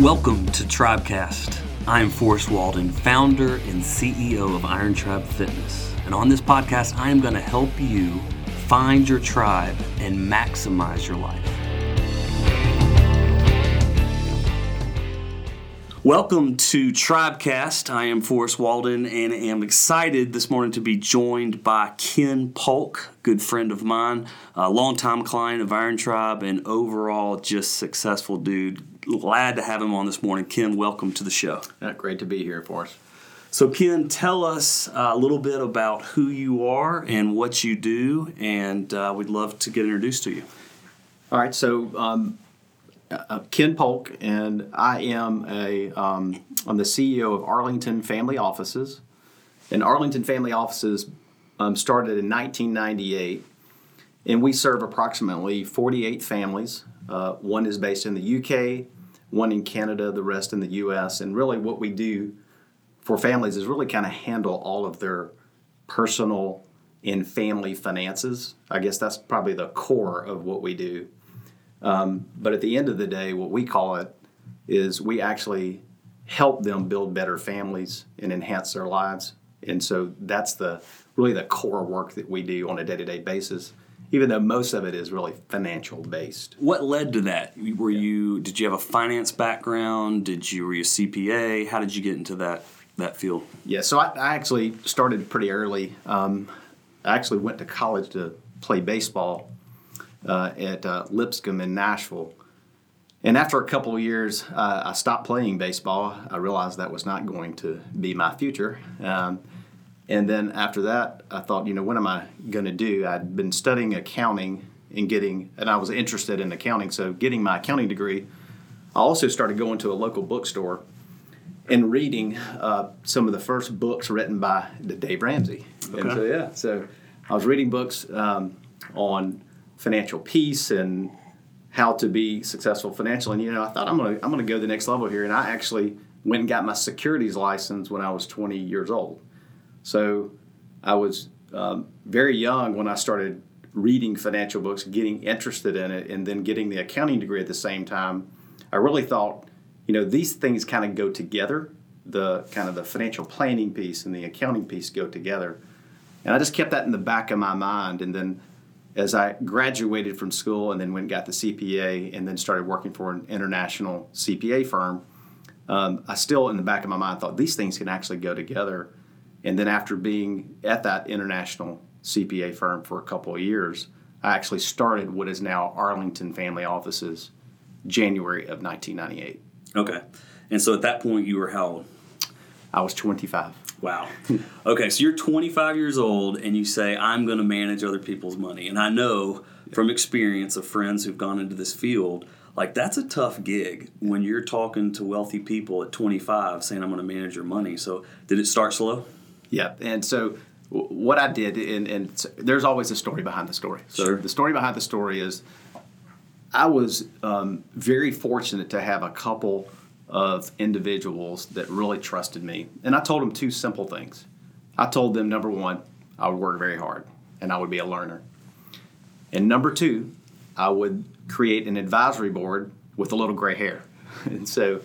Welcome to Tribecast. I am Forrest Walden, founder and CEO of Iron Tribe Fitness. And on this podcast, I am going to help you find your tribe and maximize your life. Welcome to Tribecast. I am Forrest Walden and am excited this morning to be joined by Ken Polk, good friend of mine, a longtime client of Iron Tribe, and overall just successful dude. Glad to have him on this morning. Ken, welcome to the show. Yeah, great to be here, Forrest. So, Ken, tell us a little bit about who you are and what you do, and uh, we'd love to get introduced to you. All right, so um, uh, Ken Polk, and I am a um, I'm the CEO of Arlington Family Offices, and Arlington Family Offices um, started in 1998, and we serve approximately 48 families. Uh, one is based in the UK, one in Canada, the rest in the U.S. And really, what we do for families is really kind of handle all of their personal and family finances. I guess that's probably the core of what we do. Um, but at the end of the day, what we call it is we actually help them build better families and enhance their lives. And so that's the really the core work that we do on a day-to-day basis even though most of it is really financial based. What led to that? Were yeah. you did you have a finance background? Did you were you a CPA? How did you get into that that field? Yeah, so I, I actually started pretty early. Um, I actually went to college to play baseball uh, at uh, Lipscomb in Nashville. And after a couple of years, uh, I stopped playing baseball. I realized that was not going to be my future. Um, and then after that, I thought, you know, what am I going to do? I'd been studying accounting and getting, and I was interested in accounting. So getting my accounting degree, I also started going to a local bookstore and reading uh, some of the first books written by Dave Ramsey. Okay. And so yeah, so I was reading books um, on financial peace and how to be successful financially. And you know, I thought I'm gonna I'm gonna go the next level here, and I actually went and got my securities license when I was 20 years old. So I was um, very young when I started reading financial books, getting interested in it, and then getting the accounting degree at the same time. I really thought, you know, these things kind of go together. The kind of the financial planning piece and the accounting piece go together. And I just kept that in the back of my mind. And then as I graduated from school and then went and got the CPA and then started working for an international CPA firm, um, I still in the back of my mind thought these things can actually go together. And then after being at that international CPA firm for a couple of years, I actually started what is now Arlington Family Offices January of 1998. Okay. And so at that point, you were how old? I was 25. Wow. okay, so you're 25 years old and you say, I'm going to manage other people's money. And I know from experience of friends who've gone into this field, like that's a tough gig when you're talking to wealthy people at 25 saying, I'm going to manage your money. So did it start slow? Yeah, and so what I did, and, and there's always a story behind the story. So sure. the story behind the story is I was um, very fortunate to have a couple of individuals that really trusted me. And I told them two simple things. I told them, number one, I would work very hard and I would be a learner. And number two, I would create an advisory board with a little gray hair. and so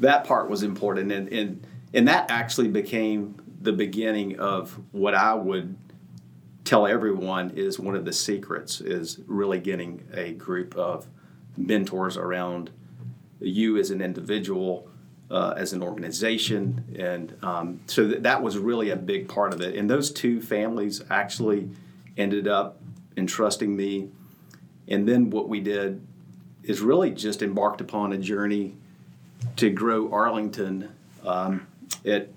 that part was important. And, and, and that actually became the beginning of what I would tell everyone is one of the secrets is really getting a group of mentors around you as an individual, uh, as an organization, and um, so th- that was really a big part of it. And those two families actually ended up entrusting me. And then what we did is really just embarked upon a journey to grow Arlington um, at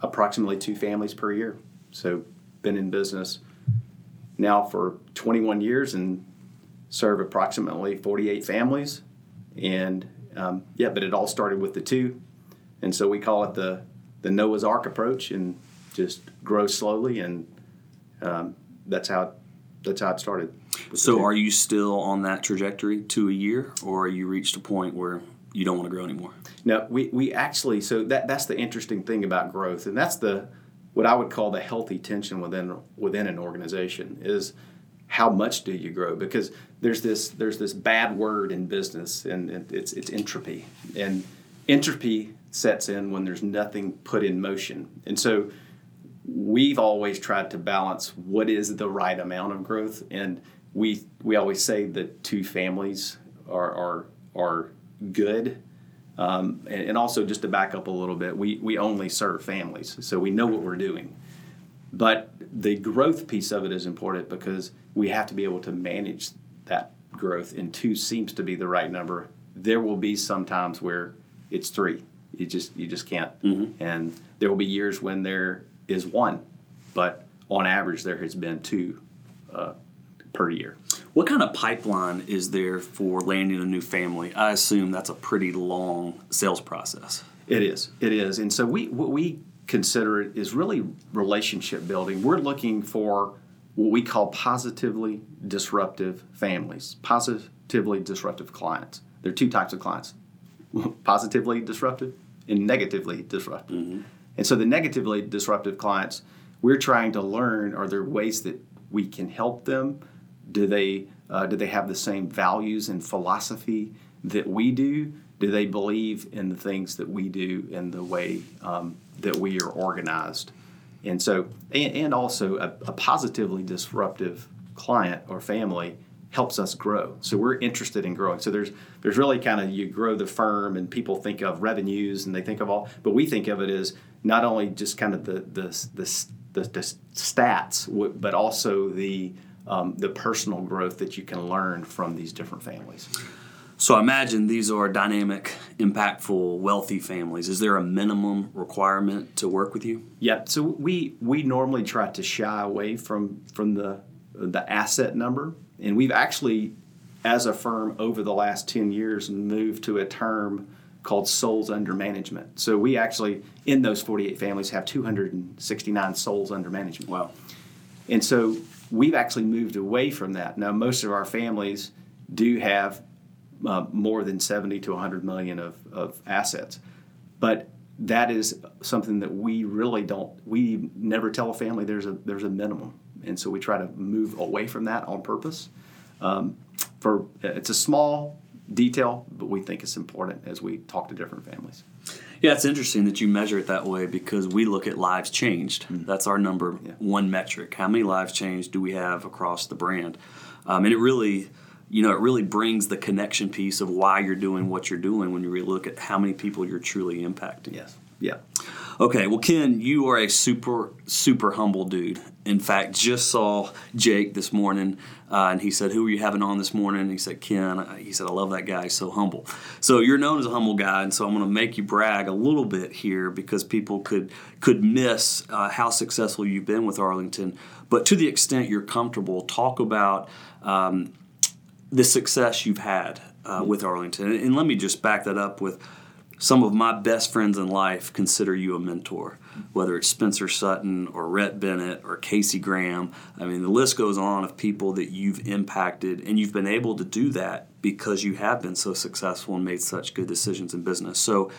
approximately two families per year. So, been in business now for 21 years and serve approximately 48 families. And um, yeah, but it all started with the two. And so we call it the, the Noah's Ark approach and just grow slowly. And um, that's how, it, that's how it started. So, are you still on that trajectory to a year, or are you reached a point where you don't want two grow anymore? No, we, we actually so that that's the interesting thing about growth, and that's the what I would call the healthy tension within within an organization is how much do you grow because there's this there's this bad word in business and it's it's entropy and entropy sets in when there's nothing put in motion. And so we've always tried to balance what is the right amount of growth. And we, we always say that two families are, are, are good. Um, and, and also, just to back up a little bit, we, we only serve families, so we know what we're doing. But the growth piece of it is important because we have to be able to manage that growth, and two seems to be the right number. There will be some times where it's three. You just you just can't. Mm-hmm. And there will be years when there is one, but on average there has been two uh, per year. What kind of pipeline is there for landing a new family? I assume that's a pretty long sales process. It is. It is. And so we what we consider it is really relationship building. We're looking for what we call positively disruptive families, positively disruptive clients. There are two types of clients positively disruptive and negatively disruptive. Mm-hmm. And so the negatively disruptive clients, we're trying to learn are there ways that we can help them? Do they, uh, do they have the same values and philosophy that we do? Do they believe in the things that we do and the way um, that we are organized? And so, and, and also a, a positively disruptive client or family helps us grow. So we're interested in growing. So there's there's really kind of you grow the firm and people think of revenues and they think of all, but we think of it as not only just kind of the the the, the, the stats, but also the um, the personal growth that you can learn from these different families. So I imagine these are dynamic, impactful, wealthy families. Is there a minimum requirement to work with you? Yeah. So we we normally try to shy away from from the the asset number, and we've actually, as a firm, over the last ten years, moved to a term called souls under management. So we actually, in those 48 families, have 269 souls under management. Wow. And so we've actually moved away from that. Now, most of our families do have uh, more than 70 to 100 million of, of assets. But that is something that we really don't, we never tell a family there's a, there's a minimum. And so we try to move away from that on purpose. Um, for It's a small detail, but we think it's important as we talk to different families. Yeah, it's interesting that you measure it that way because we look at lives changed. Mm-hmm. That's our number yeah. one metric. How many lives changed do we have across the brand? Um, and it really, you know, it really brings the connection piece of why you're doing what you're doing when you really look at how many people you're truly impacting. Yes. Yeah. Okay, well, Ken, you are a super, super humble dude. In fact, just saw Jake this morning, uh, and he said, "Who are you having on this morning?" he said, "Ken." He said, "I love that guy. He's so humble." So you're known as a humble guy, and so I'm going to make you brag a little bit here because people could could miss uh, how successful you've been with Arlington. But to the extent you're comfortable, talk about um, the success you've had uh, with Arlington, and let me just back that up with some of my best friends in life consider you a mentor, whether it's Spencer Sutton or Rhett Bennett or Casey Graham. I mean, the list goes on of people that you've impacted, and you've been able to do that because you have been so successful and made such good decisions in business. So,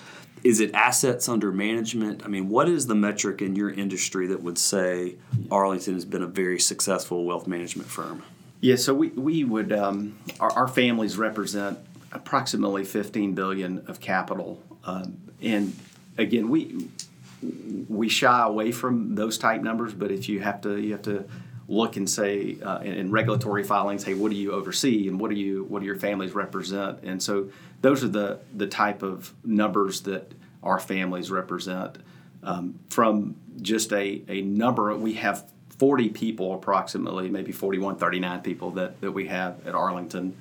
is it assets under management? I mean, what is the metric in your industry that would say Arlington has been a very successful wealth management firm? Yeah, so we, we would, um, our, our families represent approximately 15 billion of capital um, and again, we we shy away from those type numbers, but if you have to, you have to look and say uh, in, in, regulatory filings, hey, what do you oversee and what do you what do your families represent? And so those are the the type of numbers that our families represent. Um, from just a, a number, we have 40 people approximately, maybe 41, 39 people that, that we have at Arlington.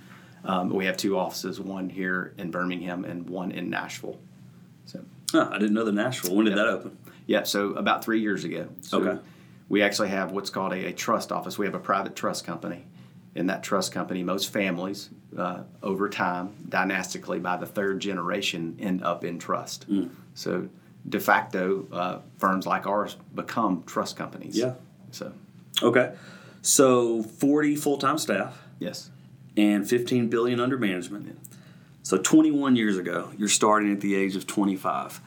Um, we have two offices, one here in Birmingham and one in Nashville. So oh, I didn't know the Nashville. When did yep. that open? Yeah, so about three years ago. So okay. We actually have what's called a, a, trust office. We have a private trust company. In that trust company, most families, uh, over time, dynastically, by the third generation, end up in trust. Mm. So de facto, uh, firms like ours become trust companies. Yeah. So. Okay. So 40 full time staff. Yes. And 15 billion under management. Yeah. So 21 years ago, you're starting at the age of 25.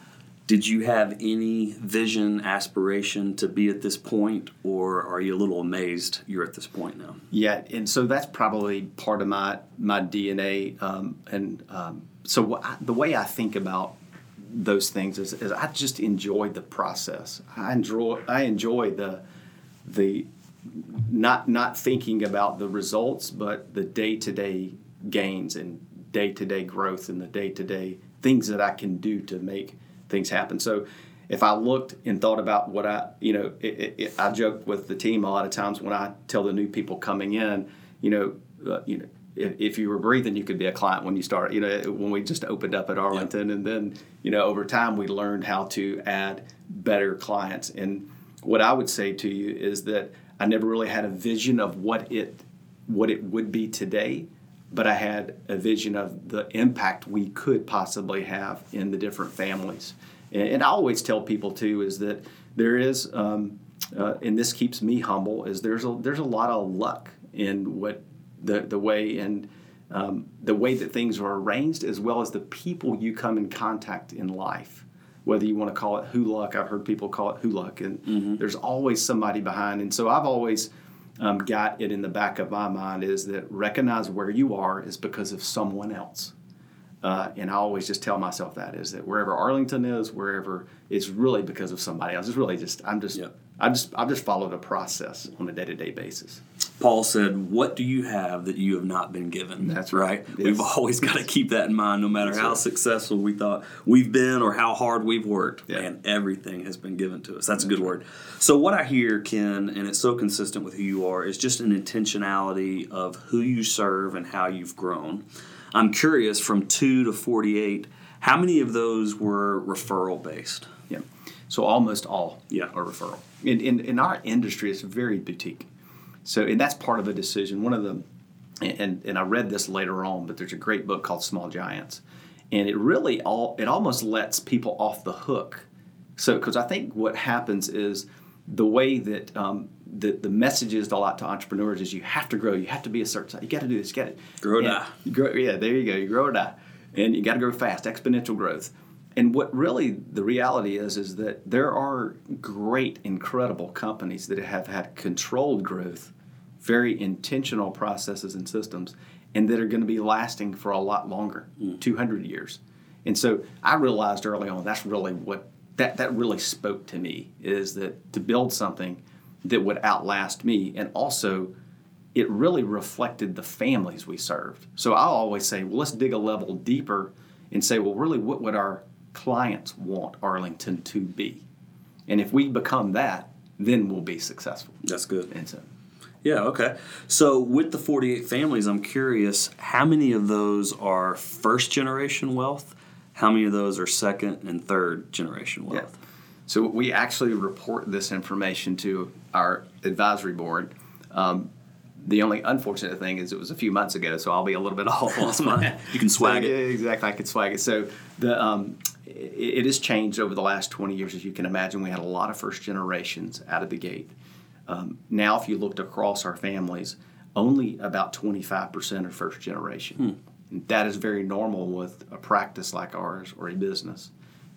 Did you have any vision, aspiration to be at this point, or are you a little amazed you're at this point now? Yeah, and so that's probably part of my my DNA. Um, and um, so I, the way I think about those things is, is I just enjoy the process. I enjoy I enjoy the the not not thinking about the results, but the day to day gains and day to day growth and the day to day things that I can do to make things happen. So if I looked and thought about what I, you know, it, it, it, I joke with the team a lot of times when I tell the new people coming in, you know, uh, you know, if, if, you were breathing, you could be a client when you start. You know, when we just opened up at Arlington, and then you know, over time we learned how to add better clients. And what I would say to you is that I never really had a vision of what it what it would be today, but I had a vision of the impact we could possibly have in the different families. And, and I always tell people too is that there is, um, uh, and this keeps me humble, is there's a there's a lot of luck in what the the way and um, the way that things are arranged, as well as the people you come in contact in life. Whether you want to call it who luck, I've heard people call it who luck, and mm-hmm. there's always somebody behind. And so I've always um, got it in the back of my mind is that recognize where you are is because of someone else. Uh, and I always just tell myself that is that wherever Arlington is, wherever it's really because of somebody else. It's really just I'm just yep. I just I've just followed a process on a day to day basis. Paul said, "What do you have that you have not been given?" That's right. right? Yes. We've always got to keep that in mind, no matter That's how right. successful we thought we've been or how hard we've worked. Yeah. And everything has been given to us. That's, That's a good right. word. So what I hear, Ken, and it's so consistent with who you are, is just an intentionality of who you serve and how you've grown. I'm curious from two to 48, how many of those were referral based? Yeah. So almost all yeah. are referral. In, in, in our industry, it's very boutique. So, and that's part of a decision. One of the, and, and I read this later on, but there's a great book called Small Giants. And it really all, it almost lets people off the hook. So, because I think what happens is the way that um, the, the message is a lot to entrepreneurs is you have to grow, you have to be a certain size, you got to do this, get it. Grow or die. Grow, yeah, there you go. You grow or die, and you got to grow fast, exponential growth. And what really the reality is is that there are great, incredible companies that have had controlled growth, very intentional processes and systems, and that are going to be lasting for a lot longer, mm. 200 years. And so I realized early on that's really what that that really spoke to me is that to build something that would outlast me and also it really reflected the families we served so i always say well let's dig a level deeper and say well really what would our clients want arlington to be and if we become that then we'll be successful that's good and so yeah, okay. So with the 48 families, I'm curious how many of those are first generation wealth? How many of those are second and third generation wealth? Yeah. So we actually report this information to our advisory board. Um, the only unfortunate thing is it was a few months ago, so I'll be a little bit off on my. you can swag so, it. Yeah, exactly. I could swag it. So the um, it, it, has changed over the last 20 years, as you can imagine. We had a lot of first generations out of the gate. Um, now, if you looked across our families, only about 25% are first generation. Hmm. That is very normal with a practice like ours or a business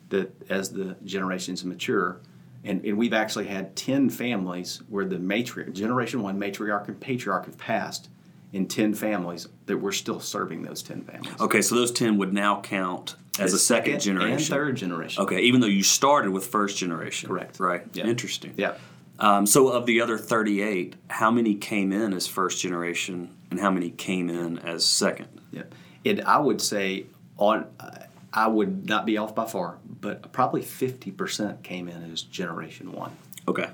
that as the generations mature, and, and we've actually had 10 families where the matriarch, generation one matriarch and patriarch have passed in 10 families that we're still serving those 10 families. Okay, so those 10 would now count as, a second, second, generation. And third generation. Okay, even though you started with first generation. Correct. Right. Yeah. Interesting. Yeah. Um, so, of the other 38, how many came in as first generation and how many came in as second? Yeah. And I would say, on I would not be off by far, but probably 50% came in as Generation 1. Okay.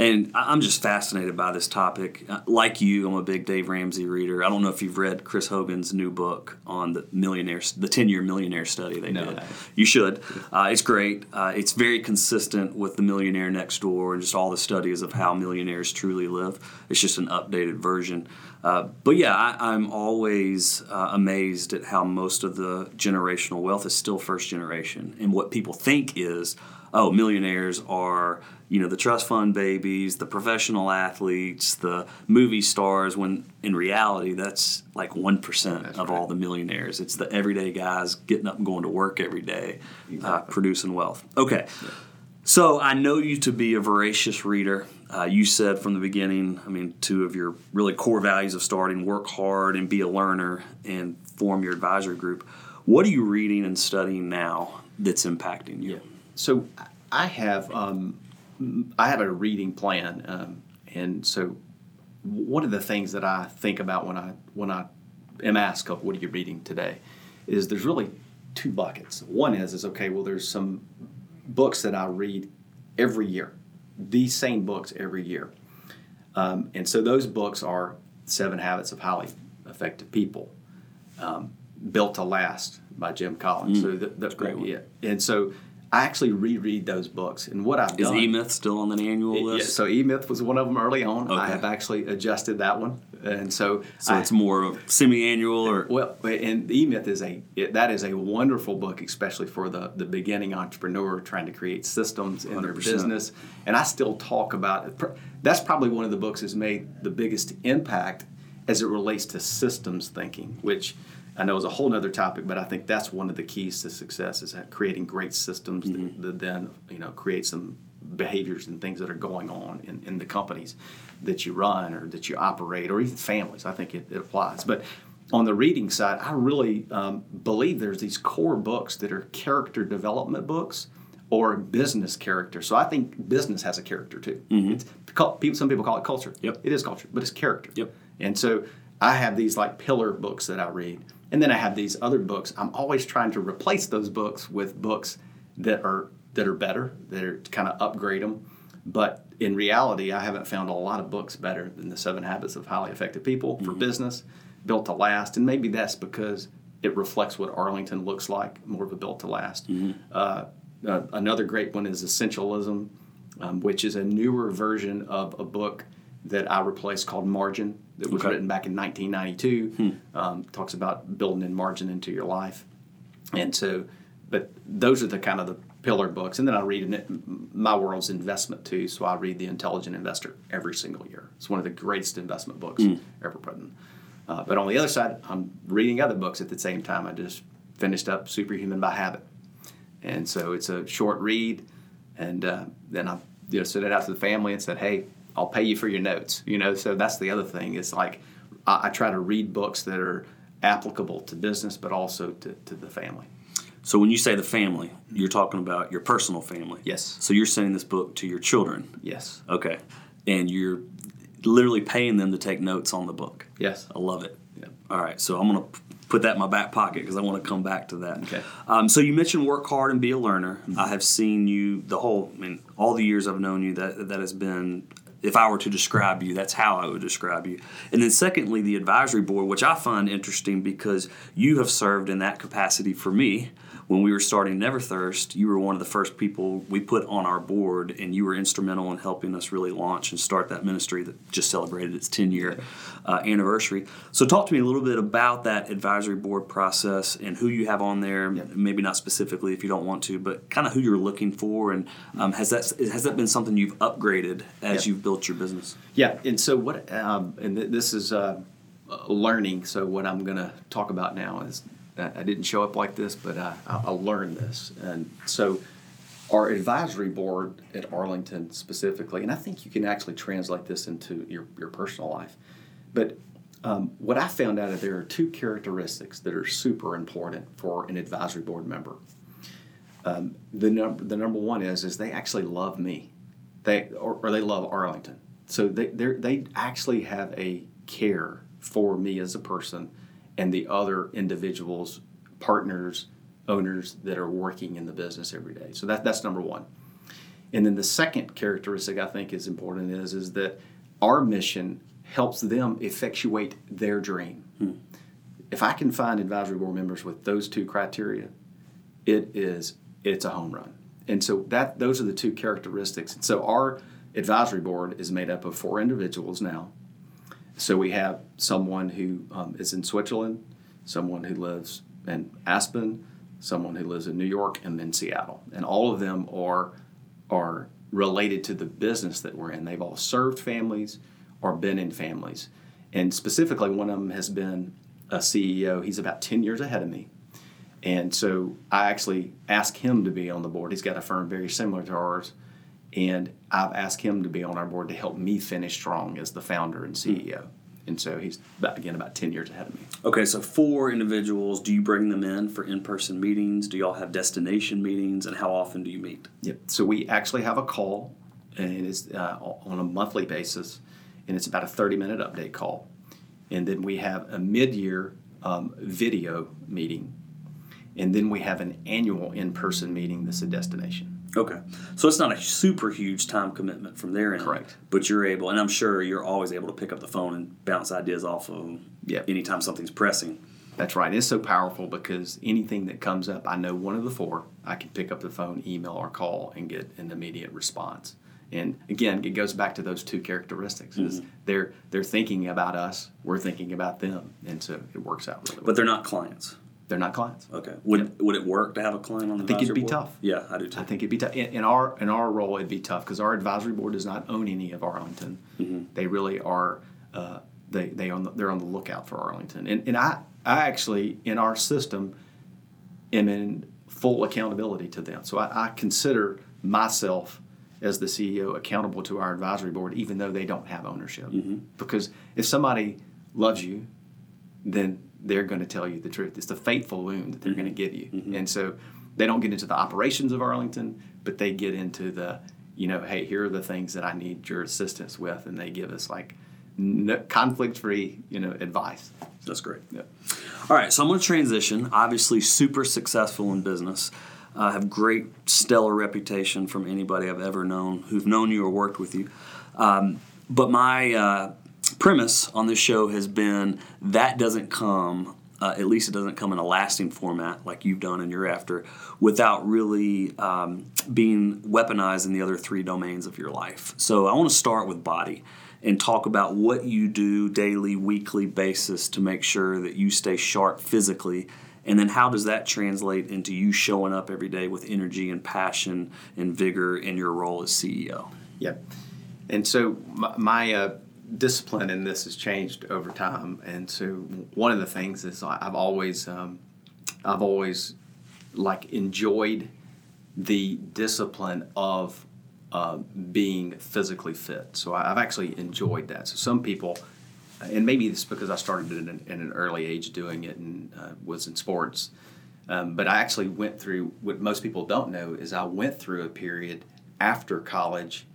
And I'm just fascinated by this topic. Uh, like you, I'm a big Dave Ramsey reader. I don't know if you've read Chris Hogan's new book on the millionaires, the 10 year millionaire study they no, did. You should. Uh, it's great. Uh, it's very consistent with the millionaire next door and just all the studies of how millionaires truly live. It's just an updated version. Uh, but yeah, I, am always uh, amazed at how most of the generational wealth is still first generation. And what people think is, oh, millionaires are you know the trust fund babies, the professional athletes, the movie stars. When in reality, that's like one percent of right. all the millionaires. It's the everyday guys getting up and going to work every day, uh, exactly. uh, producing wealth. Okay, yeah. so I know you to be a voracious reader. Uh, you said from the beginning, I mean, two of your really core values of starting: work hard and be a learner, and form your advisory group. What are you reading and studying now that's impacting you? So I have um, I have a reading plan, um, and so one of the things that I think about when I when I am asked, "What are you reading today?" is there's really two buckets. One is is okay. Well, there's some books that I read every year, these same books every year, um, and so those books are Seven Habits of Highly Effective People, um, Built to Last by Jim Collins. Mm, so that, that's great. Yeah, and so I actually reread those books, and what I've done Is E Myth still on the annual yeah, list? so E Myth was one of them early on. I have actually adjusted that one, and so so I- it's more of semi-annual or well, and E Myth is a it, that is a wonderful book, especially for the the beginning entrepreneur trying to create systems in their 100%. business. And I still talk about it. That's probably one of the books that's made the biggest impact as it relates to systems thinking, which I know is a whole nother topic, but I think that's one of the keys to success is creating great systems that, that then you know create some behaviors and things that are going on in, in the companies that you run or that you operate or even families. I think it, it applies. But on the reading side, I really um, believe there's these core books that are character development books or business character. So I think business has a character too. It's called, people, some people call it culture. Mm-hmm. Yep. It is culture, but it's character. Yep. And so I have these like pillar books that I read. And then I have these other books. I'm always trying to replace those books with books that are that are better, that are to kind of upgrade them. But in reality, I haven't found a lot of books better than the Seven Habits of Highly Effective People for business, built to last. And maybe that's because it reflects what Arlington looks like, more of a built to last. Uh, uh, another great one is Essentialism, um, which is a newer version of a book that I replaced called Margin that was Okay. written back in 1992. Um, talks about building in margin into your life. And so, but those are the kind of the pillar books. And then I read in it, my world's investment too. So I read The Intelligent Investor every single year. It's one of the greatest investment books ever written. Uh, but on the other side, I'm reading other books at the same time. I just finished up Superhuman by Habit. And so it's a short read. And uh, then I you know, sent it out to the family and said, hey, I'll pay you for your notes. You know, so that's the other thing. It's like I, I try to read books that are applicable to business, but also to, to the family. So when you say the family, you're talking about your personal family. Yes. So you're sending this book to your children. Yes. Okay. And you're literally paying them to take notes on the book. Yes. I love it. Yeah. All right. So I'm going to put that in my back pocket because I want to come back to that. Okay. Um, so you mentioned work hard and be a learner. I have seen you the whole, I mean, all the years I've known you, that that has been. If I were to describe you, that's how I would describe you. And then, secondly, the advisory board, which I find interesting because you have served in that capacity for me when we were starting Neverthirst, you were one of the first people we put on our board, and you were instrumental in helping us really launch and start that ministry that just celebrated its 10 year uh, anniversary. So, talk to me a little bit about that advisory board process and who you have on there. Maybe not specifically if you don't want to, but kind of who you're looking for, and um, has that has that been something you've upgraded as Yeah. you've built your business? Yeah, and so what? Um, and th- this is uh, learning. So what I'm going to talk about now is I didn't show up like this, but I, I learned this. And so our advisory board at Arlington specifically, and I think you can actually translate this into your your personal life. But um, what I found out is there are two characteristics that are super important for an advisory board member. Um, the number the number one is is they actually love me, they or, or they love Arlington. So they they actually have a care for me as a person, and the other individuals, partners, owners that are working in the business every day. So that that's number one. And then the second characteristic I think is important is is that our mission helps them effectuate their dream. Hmm. If I can find advisory board members with those two criteria, it is it's a home run. And so that those are the two characteristics. And so our advisory board is made up of four individuals now. So we have someone who um, is in Switzerland, someone who lives in Aspen, someone who lives in New York, and then Seattle. And all of them are are related to the business that we're in. They've all served families or been in families. And specifically, one of them has been a CEO. He's about 10 years ahead of me. And so I actually asked him to be on the board. He's got a firm very similar to ours. And I've asked him to be on our board to help me finish strong as the founder and CEO. and so he's about, again about ten years ahead of me. Okay, so four individuals. Do you bring them in for in-person meetings? Do y'all have destination meetings, and how often do you meet? Yep. So we actually have a call, and it's uh, on a monthly basis, and it's about a thirty-minute update call, and then we have a mid-year um, video meeting, and then we have an annual in-person meeting. That's a destination. Okay, so it's not a super huge time commitment from their end. Correct. But you're able, and I'm sure you're always able to pick up the phone and bounce ideas off of them. Yep. Anytime something's pressing. That's right. It's so powerful because anything that comes up, I know one of the four. I can pick up the phone, email, or call and get an immediate response. And again, it goes back to those two characteristics: is mm-hmm. they're they're thinking about us, we're thinking about them, and so it works out really well. But they're not clients. They're not clients. Okay. Would would it work to have a client on the? I think it'd be board? tough. Yeah, I do too. I think it'd be tough. In, in our in our role, it'd be tough because our advisory board does not own any of Arlington. They really are. Uh, they they on the, they're on the lookout for Arlington, and and I I actually in our system am in full accountability to them. So I, I consider myself as the CEO accountable to our advisory board, even though they don't have ownership. Because if somebody loves you, then they're going to tell you the truth. It's the faithful wound that they're going to give you. And so they don't get into the operations of Arlington, but they get into the, you know, hey, here are the things that I need your assistance with, and they give us like no, conflict-free, you know, advice. That's great. Yeah. All right, so I'm going to transition. Obviously, super successful in business. Uh, have great stellar reputation from anybody I've ever known who've known you or worked with you. Um, but my uh, premise on this show has been that doesn't come. Uh, at least it doesn't come in a lasting format like you've done and you're after, without really um, being weaponized in the other three domains of your life. So I want to start with body and talk about what you do daily, weekly basis to make sure that you stay sharp physically. And then how does that translate into you showing up every day with energy and passion and vigor in your role as CEO? Yep. And so my, my uh, discipline in this has changed over time. And so one of the things is I've always, um, I've always like enjoyed the discipline of uh, being physically fit. So I've actually enjoyed that. So some people, and maybe it's because I started in an, in an early age doing it and uh, was in sports. Um, but I actually went through what most people don't know is I went through a period after college,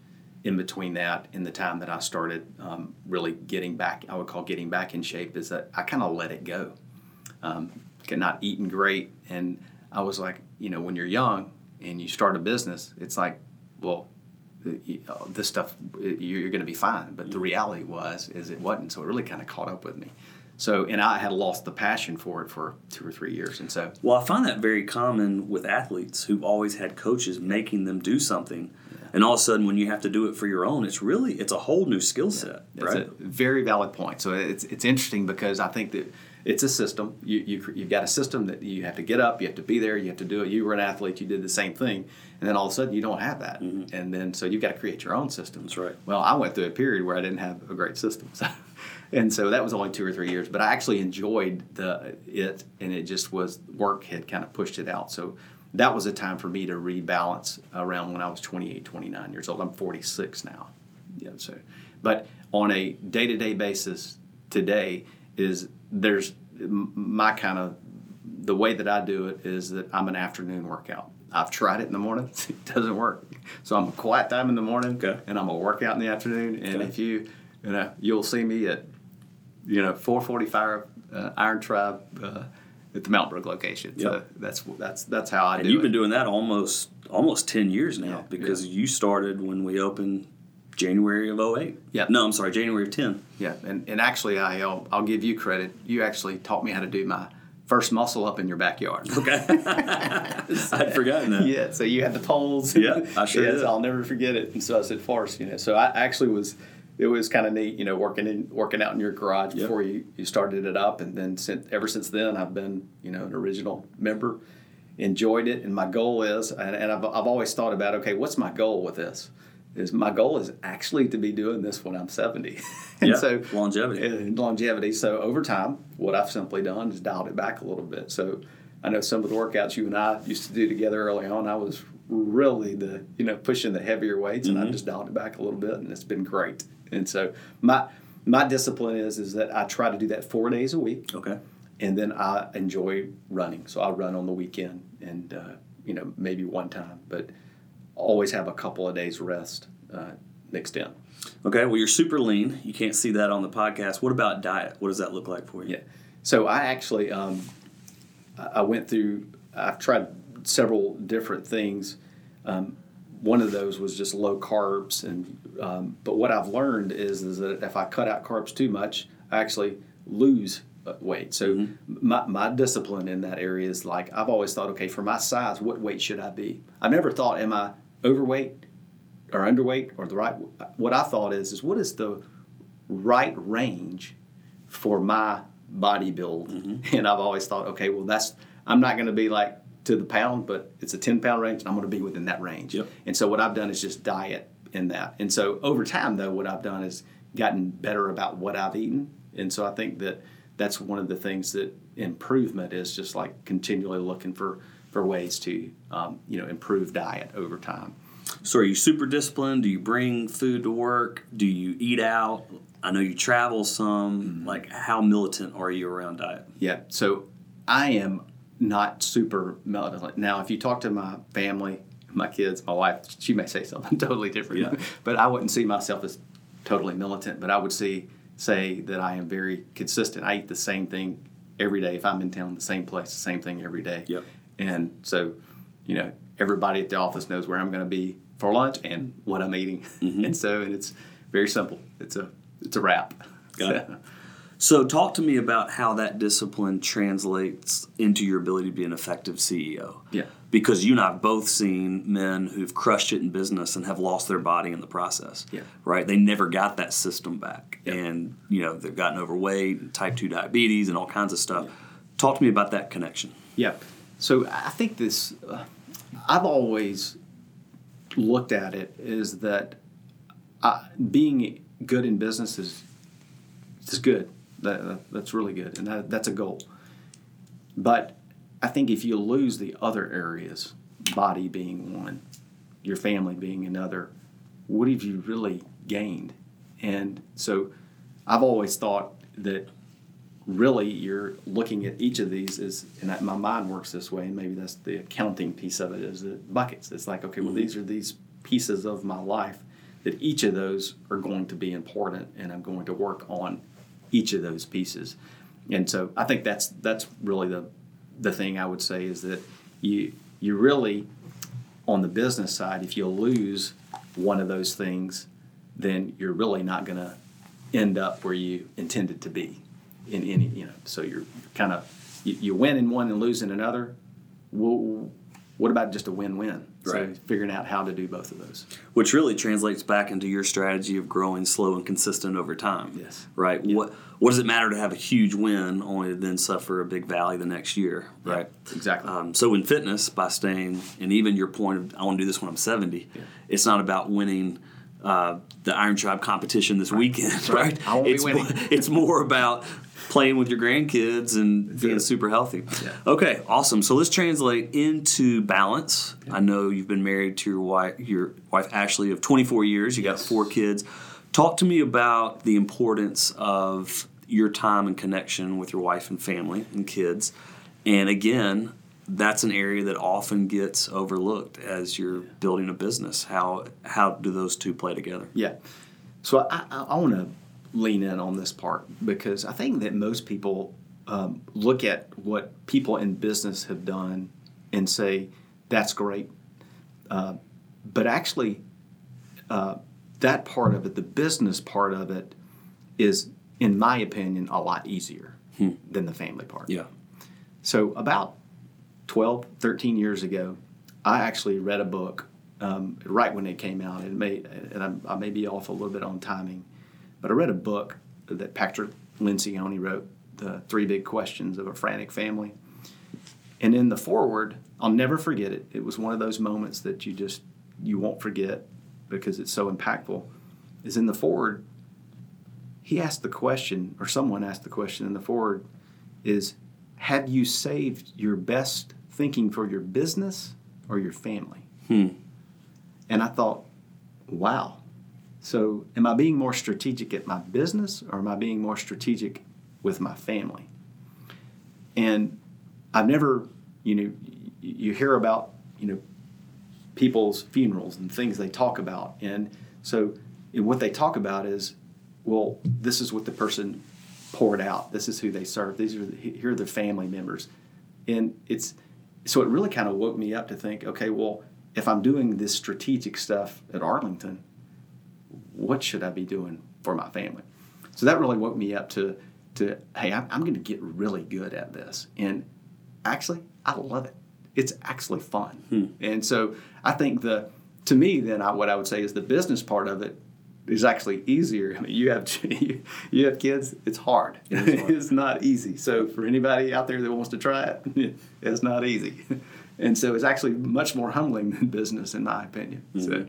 in between that and the time that I started um, really getting back, I would call getting back in shape, is that I kind of let it go. Um, not eating great, and I was like, you know, when you're young and you start a business, it's like, well, this stuff you're going to be fine. But the reality was is it wasn't. So it really kind of caught up with me. So and I had lost the passion for it for two or three years, and so Well, I find that very common with athletes who've always had coaches making them do something. And all of a sudden, when you have to do it for your own, it's really it's a whole new skill set, That's right? a very valid point. So it's it's interesting because I think that it's a system. You, you you've got a system that you have to get up, you have to be there, you have to do it. You were an athlete, you did the same thing, and then all of a sudden you don't have that, and then so you've got to create your own system. Mm-hmm. That's right. Well, I went through a period where I didn't have a great system, so, and so that was only two or three years. But I actually enjoyed the it, and it just was work had kind of pushed it out. So that was a time for me to rebalance around when I was 28, 29 years old. I'm 46 now. Yeah, so, but on a day to day basis today is there's my kind of the way that I do it is that I'm an afternoon workout. I've tried it in the morning, it doesn't work. So I'm a quiet time in the morning, Okay. and I'm a workout in the afternoon. And Okay. if you, you know, you'll see me at, you know, 4:45 uh, Iron Tribe uh, at the Mountain Brook location. So Yep. that's that's that's how I and do you've it. been doing that almost almost ten years now Yeah, because you started when we opened January of 08. Yeah. No, I'm sorry, January of 10. Yeah, and, and actually, I, I'll, I'll give you credit. You actually taught me how to do my first muscle up in your backyard. Okay. I'd forgotten that. yeah, so you had the poles. Yeah, I sure yeah, did. so I'll never forget it. And so I said, Forrest, you know, so I actually was, it was kind of neat, you know, working in working out in your garage Yep. before you, you started it up, and then since, ever since then, I've been, you know, an original member. Enjoyed it, and my goal is, and, and I've, I've always thought about, okay, what's my goal with this? Is my goal is actually to be doing this when I'm 70. and Yeah, so longevity. and longevity. So over time, what I've simply done is dialed it back a little bit. So I know some of the workouts you and I used to do together early on. I was really the you know pushing the heavier weights, and I mm-hmm. just dialed it back a little bit, and it's been great. And so my my discipline is is that I try to do that four days a week, Okay. and then I enjoy running. So I run on the weekend, and uh, you know maybe one time, but always have a couple of days rest uh, mixed in. Okay. Well, you're super lean. You can't see that on the podcast. What about diet? What does that look like for you? Yeah. So I actually um, I went through. I've tried several different things. Um, one of those was just low carbs, and um, but what I've learned is is that if I cut out carbs too much, I actually lose uh, weight. So my, my discipline in that area is like I've always thought, okay, for my size, what weight should I be? I've never thought, am I overweight or underweight or the right? What I thought is is what is the right range for my body build. And I've always thought, okay, well, that's, I'm not going to be like to the pound, but it's a 10 pound range and I'm going to be within that range. Yep. And so what I've done is just diet in that. And so over time, though, what I've done is gotten better about what I've eaten. And so I think that that's one of the things that improvement is just like continually looking for, for ways to, um, you know, improve diet over time. So, are you super disciplined? Do you bring food to work? Do you eat out? I know you travel some. Like, how militant are you around diet? Yeah. So I am not super militant. Now, if you talk to my family, my kids, my wife, she may say something totally different. Yeah. But I wouldn't see myself as totally militant. But I would see say that I am very consistent. I eat the same thing every day. If I'm in town, the same place, the same thing every day. Yep. And so, you know, everybody at the office knows where I'm going to be for lunch and what I'm eating. Mm-hmm. And so, and it's very simple. It's a it's a wrap. Got it. So, talk to me about how that discipline translates into your ability to be an effective CEO. Yeah. Because you and I have both seen men who've crushed it in business and have lost their body in the process. Yeah. Right? They never got that system back. Yeah. And, you know, they've gotten overweight and type 2 diabetes and all kinds of stuff. Talk to me about that connection. Yeah. So I think this, uh, I've always looked at it is that uh, being good in business is, is good. That, that- that's really good. And that, that's a goal. But I think if you lose the other areas, body being one, your family being another, what have you really gained? And so I've always thought that really you're looking at each of these is and that my mind works this way and maybe that's the accounting piece of it is the buckets it's like okay well mm-hmm. these are these pieces of my life that each of those are going to be important and i'm going to work on each of those pieces. And so i think that's that's really the the thing i would say is that you you really on the business side if you lose one of those things then you're really not going to end up where you intended to be in any you know so you're kind of you, you win in one and lose in another. Well what about just a win-win so Right. figuring out how to do both of those Which really translates back into your strategy of growing slow and consistent over time. Yes. Right. What What does it matter to have a huge win only to then suffer a big valley the next year? Right. exactly Um, so in fitness, by staying, and even your point of I want to do this when I'm 70, Yeah. it's not about winning uh, the Iron Tribe competition this weekend, right? Right. I won't be it's. More, it's more about playing with your grandkids and being it. super healthy. Yeah. Okay, awesome. So let's translate into balance. I know you've been married to your wife, your wife Ashley, of 24 years. You got four kids. Talk to me about the importance of your time and connection with your wife and family and kids. And again, that's an area that often gets overlooked as you're building a business. How how do those two play together? Yeah. So I, I, I want to lean in on this part because I think that most people um, look at what people in business have done and say, that's great. Uh, but actually, uh, that part of it, the business part of it, is, in my opinion, a lot easier than the family part. Yeah. So about 12, 13 years ago, I actually read a book um, right when it came out. It may, and I, I may be off a little bit on timing, but I read a book that Patrick Lencioni wrote, "The Three Big Questions of a Frantic Family." And in the foreword, I'll never forget it. It was one of those moments that you just you won't forget because it's so impactful. Is in the foreword, he asked the question, or someone asked the question in the foreword, is have you saved your best thinking for your business or your family? Hmm. And I thought, wow, So, am I being more strategic at my business or am I being more strategic with my family? And I've never, you know, you hear about, you know, people's funerals and things they talk about. And so, what they talk about is, well, this is what the person poured out. This is who they serve. These are the, here are their family members, and it's so it really kind of woke me up to think, okay, well, if I'm doing this strategic stuff at Arlington, what should I be doing for my family? So that really woke me up to to hey, I'm, I'm going to get really good at this, and actually, I love it. It's actually fun, hmm. and so I think the to me then I, what I would say is the business part of it is actually easier. I mean, you have you have kids. It's hard. It hard. it's not easy. So for anybody out there that wants to try it, it's not easy. And so it's actually much more humbling than business, in my opinion. Mm-hmm. So,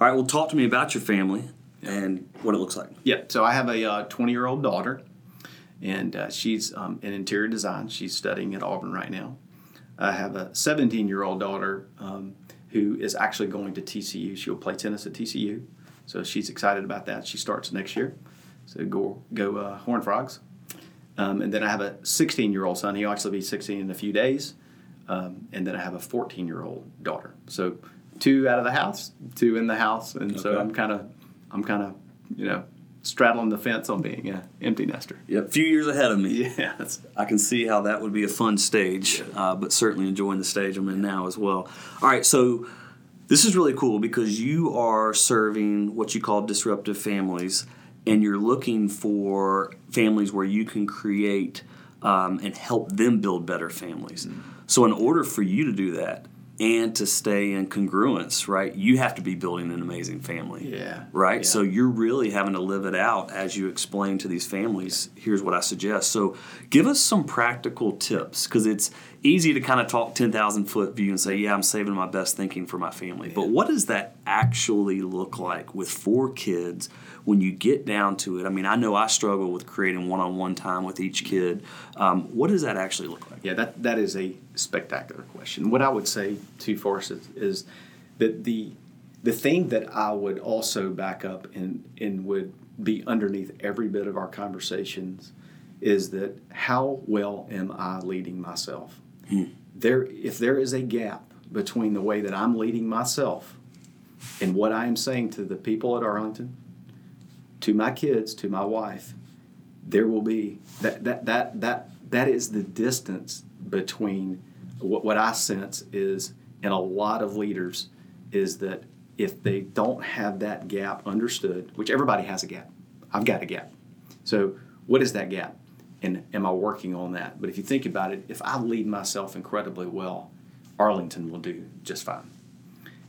all right. Well, talk to me about your family and what it looks like. Yeah. So I have a 20 uh, year old daughter, and uh, she's um, in interior design. She's studying at Auburn right now. I have a 17 year old daughter um, who is actually going to TCU. She'll play tennis at TCU. So she's excited about that. She starts next year. So go go uh, Horned Frogs. Um, and then I have a 16 year old son. He'll actually be 16 in a few days. Um, and then I have a 14 year old daughter. So two out of the house, two in the house, and okay. so I'm kind of I'm kind of you know straddling the fence on being an empty nester. Yeah, a few years ahead of me. Yeah, I can see how that would be a fun stage, uh, but certainly enjoying the stage I'm in now as well. All right, so this is really cool because you are serving what you call disruptive families, and you're looking for families where you can create um, and help them build better families. Mm-hmm. So, in order for you to do that, and to stay in congruence, right? You have to be building an amazing family. Yeah. Right? Yeah. So you're really having to live it out as you explain to these families, here's what I suggest. So give us some practical tips because it's easy to kind of talk 10,000 foot view and say, yeah, I'm saving my best thinking for my family. Yeah. But what does that actually look like with four kids when you get down to it? I mean, I know I struggle with creating one on one time with each kid. Um, what does that actually look like? Yeah, that, that is a spectacular question. What I would say to Forrest is, is that the the thing that I would also back up and, and would be underneath every bit of our conversations is that how well am I leading myself? Hmm. There, if there is a gap between the way that I'm leading myself and what I am saying to the people at Arlington, to my kids, to my wife, there will be that that that that that is the distance between what, what I sense is in a lot of leaders is that if they don't have that gap understood, which everybody has a gap, I've got a gap. So what is that gap? and am I working on that? But if you think about it, if I lead myself incredibly well, Arlington will do just fine.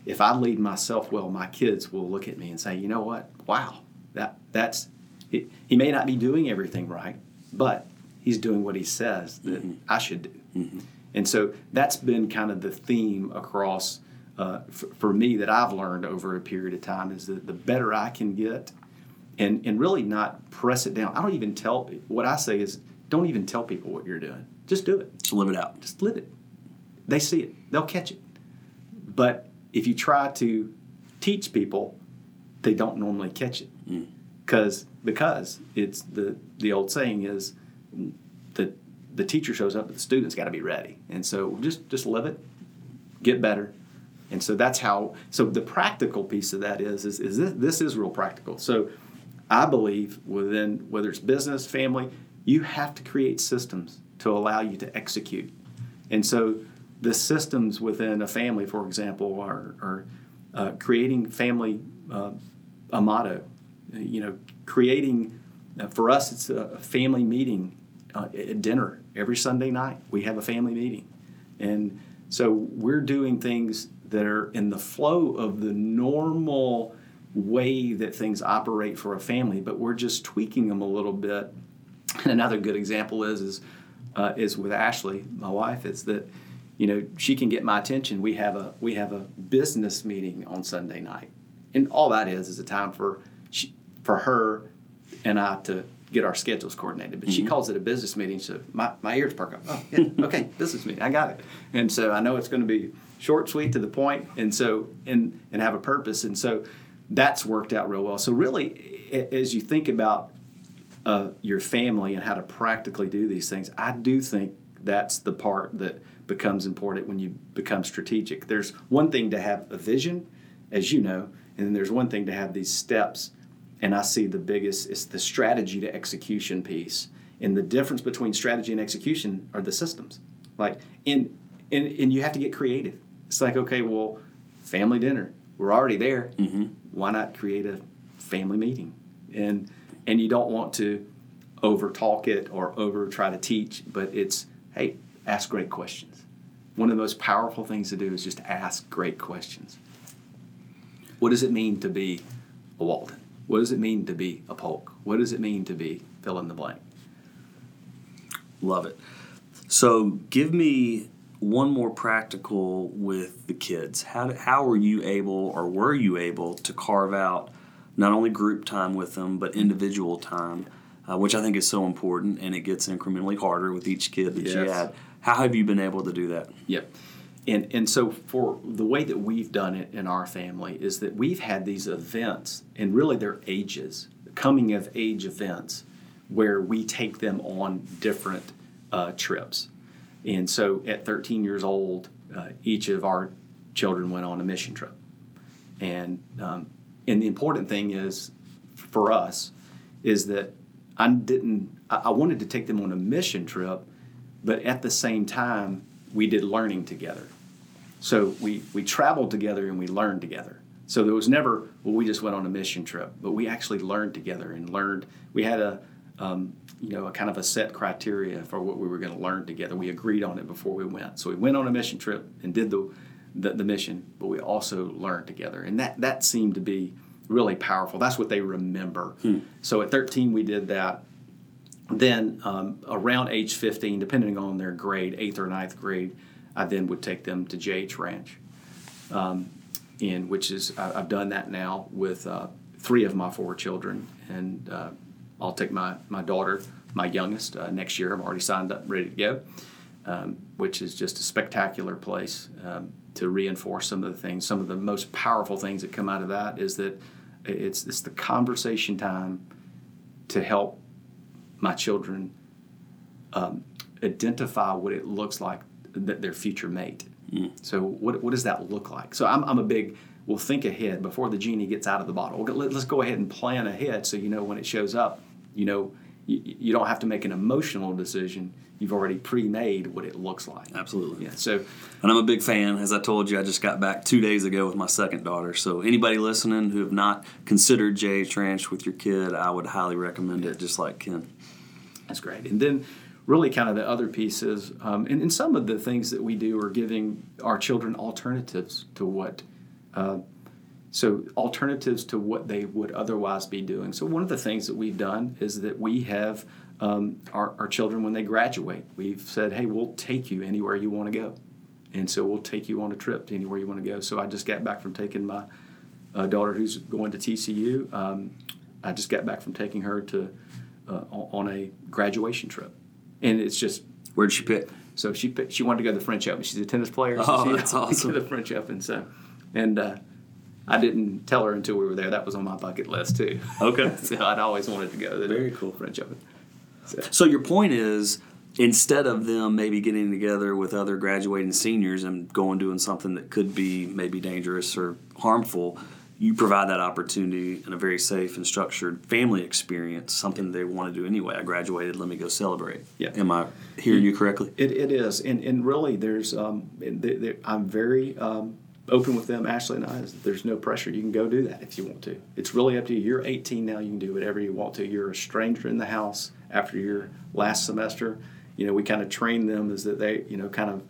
If I lead myself well, my kids will look at me and say, "You know what? Wow, that that's he, he may not be doing everything right, but he's doing what he says that mm-hmm. I should do." Mm-hmm. And so that's been kind of the theme across uh, for, for me that I've learned over a period of time is that the better I can get and and really not press it down. I don't even tell what I say is don't even tell people what you're doing. Just do it. Just live it out. Just live it. They see it. They'll catch it. But if you try to teach people, they don't normally catch it. Because mm. because it's the the old saying is that the teacher shows up, but the student's got to be ready. And so just just live it, get better, and so that's how. So the practical piece of that is is, is this, this is real practical. So I believe within whether it's business, family, you have to create systems to allow you to execute. And so the systems within a family, for example, are, are uh, creating family uh, a motto. You know, creating uh, for us, it's a family meeting uh, at dinner every Sunday night. We have a family meeting, and so we're doing things that are in the flow of the normal way that things operate for a family, but we're just tweaking them a little bit. And another good example is is uh, is with Ashley, my wife. Is that you know she can get my attention. We have a we have a business meeting on Sunday night, and all that is is a time for she, for her and I to get our schedules coordinated. But mm-hmm. she calls it a business meeting, so my, my ears perk up. Oh, yeah, okay, business meeting, I got it. And so I know it's going to be short, sweet, to the point, and so and and have a purpose. And so that's worked out real well. So really, as you think about uh, your family and how to practically do these things, I do think that's the part that becomes important when you become strategic. There's one thing to have a vision, as you know, and then there's one thing to have these steps. And I see the biggest is the strategy to execution piece. And the difference between strategy and execution are the systems. Like in and, and you have to get creative. It's like, okay, well, family dinner. We're already there. Mm-hmm. Why not create a family meeting? And and you don't want to over talk it or over try to teach, but it's hey, ask great questions. One of the most powerful things to do is just ask great questions. What does it mean to be a Walden? What does it mean to be a Polk? What does it mean to be fill in the blank? Love it. So give me one more practical with the kids. How, how were you able or were you able to carve out not only group time with them, but individual time, uh, which I think is so important and it gets incrementally harder with each kid that yes. you add. How have you been able to do that? Yep. And, and so for the way that we've done it in our family is that we've had these events and really they're ages coming of age events where we take them on different uh, trips. And so at 13 years old uh, each of our children went on a mission trip. And um, and the important thing is for us is that I didn't I wanted to take them on a mission trip but at the same time we did learning together so we, we traveled together and we learned together. So there was never, well, we just went on a mission trip, but we actually learned together and learned. We had a, um, you know, a kind of a set criteria for what we were going to learn together. We agreed on it before we went. So we went on a mission trip and did the, the, the mission, but we also learned together. And that, that seemed to be really powerful. That's what they remember. Hmm. So at 13, we did that. Then um, around age 15, depending on their grade, eighth or ninth grade, I then would take them to JH Ranch, um, in which is I, have done that now with uh, three of my four children, and uh, I'll take my my daughter, my youngest, uh, next year. I'm already signed up, ready to go, um, which is just a spectacular place um, to reinforce some of the things. Some of the most powerful things that come out of that is that it's it's the conversation time to help my children um, identify what it looks like their future mate. Mm. So what, what does that look like? So I'm, I'm a big, we'll think ahead before the genie gets out of the bottle. Let's go ahead and plan ahead so you know when it shows up, you know, you, you don't have to make an emotional decision. You've already pre-made what it looks like. Absolutely. Yeah. So, and I'm a big fan. As I told you, I just got back two days ago with my second daughter. So anybody listening who have not considered JH Ranch with your kid, I would highly recommend it. Just like Ken. That's great. And then really kind of the other pieces. Um, and, and some of the things that we do are giving our children alternatives to what. Uh, so alternatives to what they would otherwise be doing. So one of the things that we've done is that we have um, our, our children when they graduate. We've said, hey, we'll take you anywhere you want to go, and so we'll take you on a trip to anywhere you want to go. So I just got back from taking my uh, daughter who's going to TCU. Um, I just got back from taking her to uh, on a graduation trip and it's just where'd she pick? So she picked, she wanted to go to the French Open. She's a tennis player. So oh, she that's awesome. To the French Open. So, and uh, I didn't tell her until we were there. That was on my bucket list too. Okay. so I'd always wanted to go to the Very cool French Open. So. so your point is instead of them maybe getting together with other graduating seniors and going doing something that could be maybe dangerous or harmful you provide that opportunity in a very safe and structured family experience, something they want to do anyway. I graduated, let me go celebrate. Yeah. Am I hearing you correctly? It, it is. And, and really, there's, um, I'm very um, open with them, Ashley and I, there's no pressure. You can go do that if you want to. It's really up to you. You're 18 now, you can do whatever you want to. You're a stranger in the house after your last semester. You know, we kind of train them is that they, you know, kind of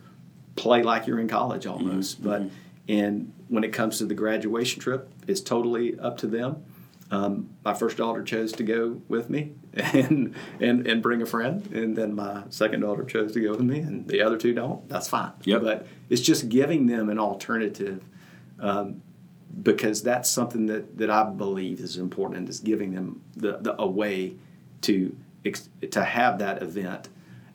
play like you're in college almost. Mm-hmm. But, mm-hmm and when it comes to the graduation trip, it's totally up to them. Um, my first daughter chose to go with me and, and and bring a friend, and then my second daughter chose to go with me, and the other two don't. That's fine. Yep. But it's just giving them an alternative um, because that's something that, that I believe is important. Is giving them the, the a way to to have that event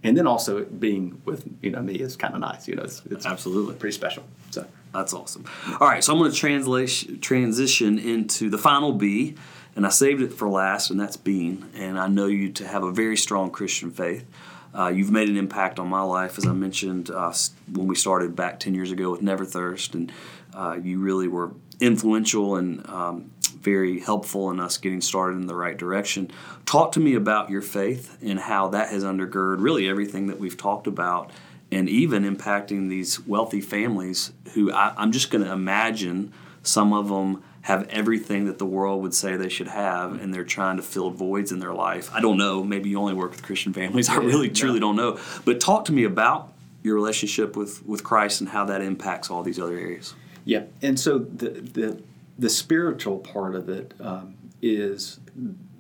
and then also being with you know me is kind of nice. You know, it's, it's Absolutely. pretty special. So That's awesome. All right, so I'm going to translate transition into the final B, and I saved it for last, and that's being. And I know you to have a very strong Christian faith. Uh, you've made an impact on my life, as I mentioned uh, when we started back 10 years ago with Never Thirst, and uh, you really were influential and um, very helpful in us getting started in the right direction. Talk to me about your faith and how that has undergird really everything that we've talked about and even impacting these wealthy families who I, I'm just going to imagine some of them have everything that the world would say they should have and they're trying to fill voids in their life. I don't know. Maybe you only work with Christian families. I really, truly don't know. But talk to me about your relationship with, with Christ and how that impacts all these other areas. Yeah, and so the the the spiritual part of it um, is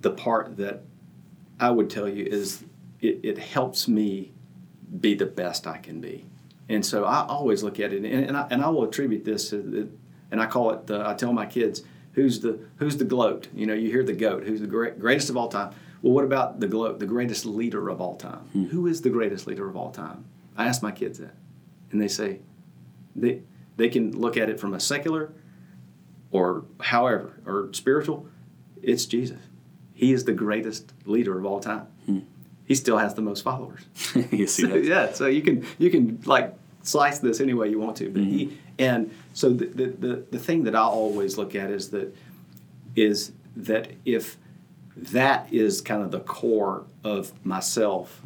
the part that I would tell you is it, it helps me be the best I can be, and so I always look at it, and, and I and I will attribute this to the, and I call it the I tell my kids who's the who's the gloat? You know you hear the goat who's the great, greatest of all time. Well what about the gloat the greatest leader of all time? Hmm. Who is the greatest leader of all time? I ask my kids that and they say they they can look at it from a secular or however or spiritual. It's jesus. He is the greatest leader of all time hmm. He still has the most followers. You see that? yeah so you can you can like slice this any way you want to but he mm-hmm. and so the, the the the thing that i always look at is that is that if that is kind of the core of myself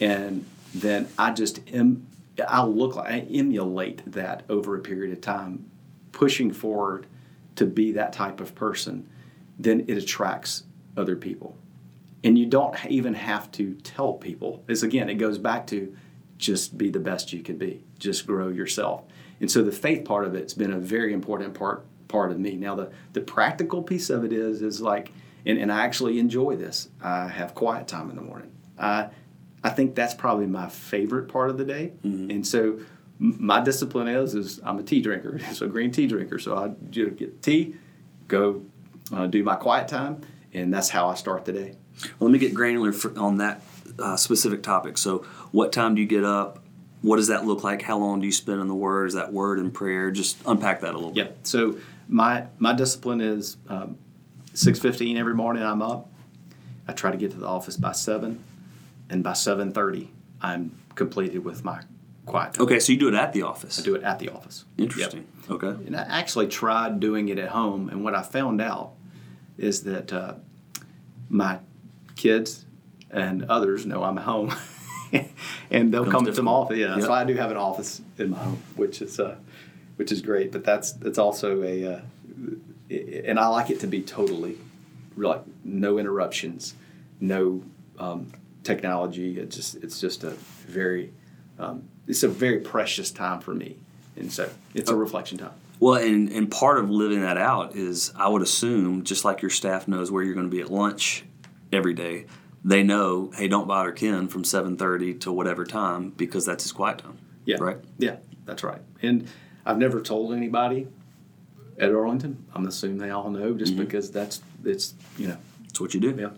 and then I just em, I look like I emulate that over a period of time, pushing forward to be that type of person, then it attracts other people, and you don't even have to tell people. This again, it goes back to just be the best you can be, just grow yourself, and so the faith part of it's been a very important part part of me. Now the the practical piece of it is is like, and, and I actually enjoy this. I have quiet time in the morning. I I think that's probably my favorite part of the day. And so my discipline is is I'm a tea drinker, so green tea drinker. So I get tea, go uh, do my quiet time, and that's how I start the day. Well, let me get granular for, on that uh, specific topic. So, what time do you get up? What does that look like? How long do you spend in the Word? Is that Word and prayer? Just unpack that a little Yeah. bit. So my my discipline is um, six fifteen every morning. I'm up. I try to get to the office by seven, and by seven thirty, I'm completed with my quiet time. Okay, so you do it at the office. I do it at the office. Interesting. Okay. And I actually tried doing it at home, and what I found out is that uh, my kids and others know I'm home, and they'll Becomes come to my office. Yeah, Yep. so I do have an office in my home, which is uh, which is great. But that's that's also a, uh, and I like it to be totally, like no interruptions, no um, technology. It just it's just a very um, it's a very precious time for me, and so it's a reflection time. Well, and, and part of living that out is I would assume, just like your staff knows where you're going to be at lunch every day, they know, hey, don't bother Ken from 7.30 to whatever time because that's his quiet time. Yeah. Right? Yeah, that's right. And I've never told anybody at Arlington. I'm assuming they all know just mm-hmm. because that's it's you know It's what you do. yeah.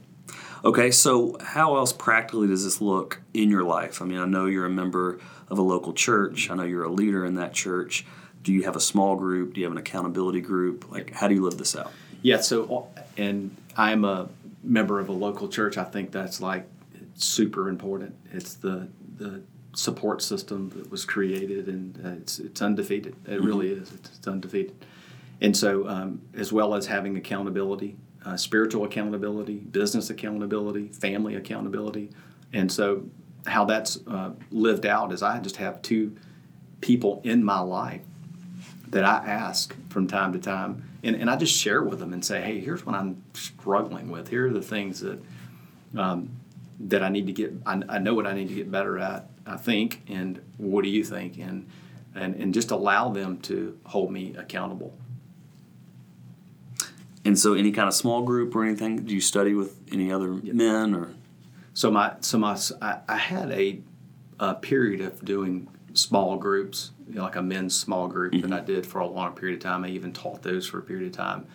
Okay, so how else practically does this look in your life? I mean, I know you're a member of a local church. I know you're a leader in that church. Do you have a small group? Do you have an accountability group? Like, how do you live this out? Yeah, so and I'm a member of a local church. I think that's like super important. It's the the support system that was created, and uh, it's it's undefeated. It really is. It's, it's undefeated. And so, um, as well as having accountability, uh, spiritual accountability, business accountability, family accountability, and so how that's uh, lived out is I just have two people in my life that I ask from time to time, and, and I just share with them and say, hey, here's what I'm struggling with. Here are the things that um, that I need to get. I, I know what I need to get better at. I think, and what do you think? And and and just allow them to hold me accountable. And so, any kind of small group or anything? Do you study with any other men or? So my so my I, I had a, a period of doing small groups, you know, like a men's small group that I did for a long period of time. I even taught those for a period of time.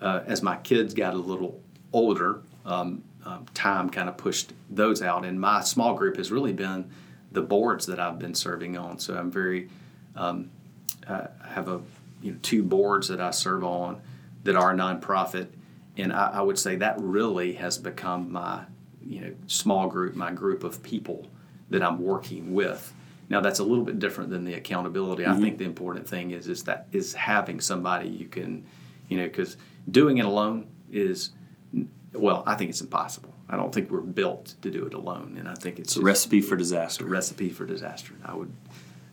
Uh, as my kids got a little older, um, um, time kind of pushed those out. And my small group has really been the boards that I've been serving on. So I'm very, um, I have a you know two boards that I serve on that are nonprofit, and I, I would say that really has become my you know small group, my group of people that I'm working with. Now that's a little bit different than the accountability. Mm-hmm. I think the important thing is is that is having somebody you can, you know, because doing it alone is, well, I think it's impossible. I don't think we're built to do it alone, and I think it's, it's a recipe for disaster. recipe for disaster. I would,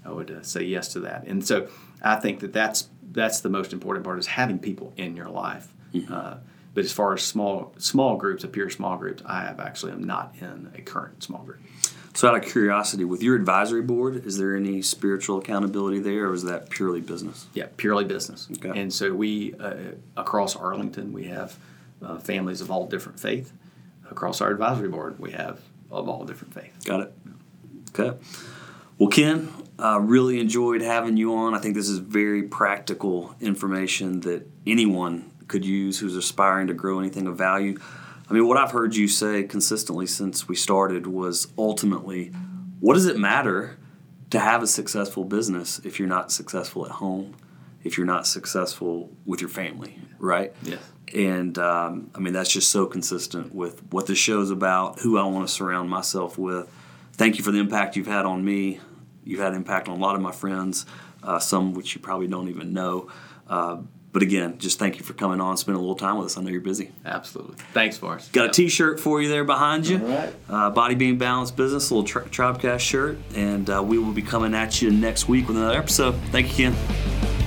I would uh, say yes to that. And so I think that that's that's the most important part is having people in your life. Mm-hmm. Uh, but as far as small small groups, a pure small groups, I have actually am not in a current small group. So, out of curiosity, with your advisory board, is there any spiritual accountability there, or is that purely business? Yeah, purely business. Okay. And so, we uh, across Arlington, we have uh, families of all different faith. Across our advisory board, we have of all different faith. Got it. Okay. Well, Ken, I uh, really enjoyed having you on. I think this is very practical information that anyone could use who's aspiring to grow anything of value. I mean, what I've heard you say consistently since we started was ultimately, what does it matter to have a successful business if you're not successful at home, if you're not successful with your family, right? Yes. And um, I mean, that's just so consistent with what this show's about, who I want to surround myself with. Thank you for the impact you've had on me. You've had impact on a lot of my friends, uh, some which you probably don't even know. Uh, but again, just thank you for coming on, spending a little time with us. I know you're busy. Absolutely. Thanks, Forrest. Got a T-shirt for you there behind you. All right. Uh, Body Being Balanced Business, a little tri- Tribecast shirt, and uh, we will be coming at you next week with another episode. Thank you, Ken.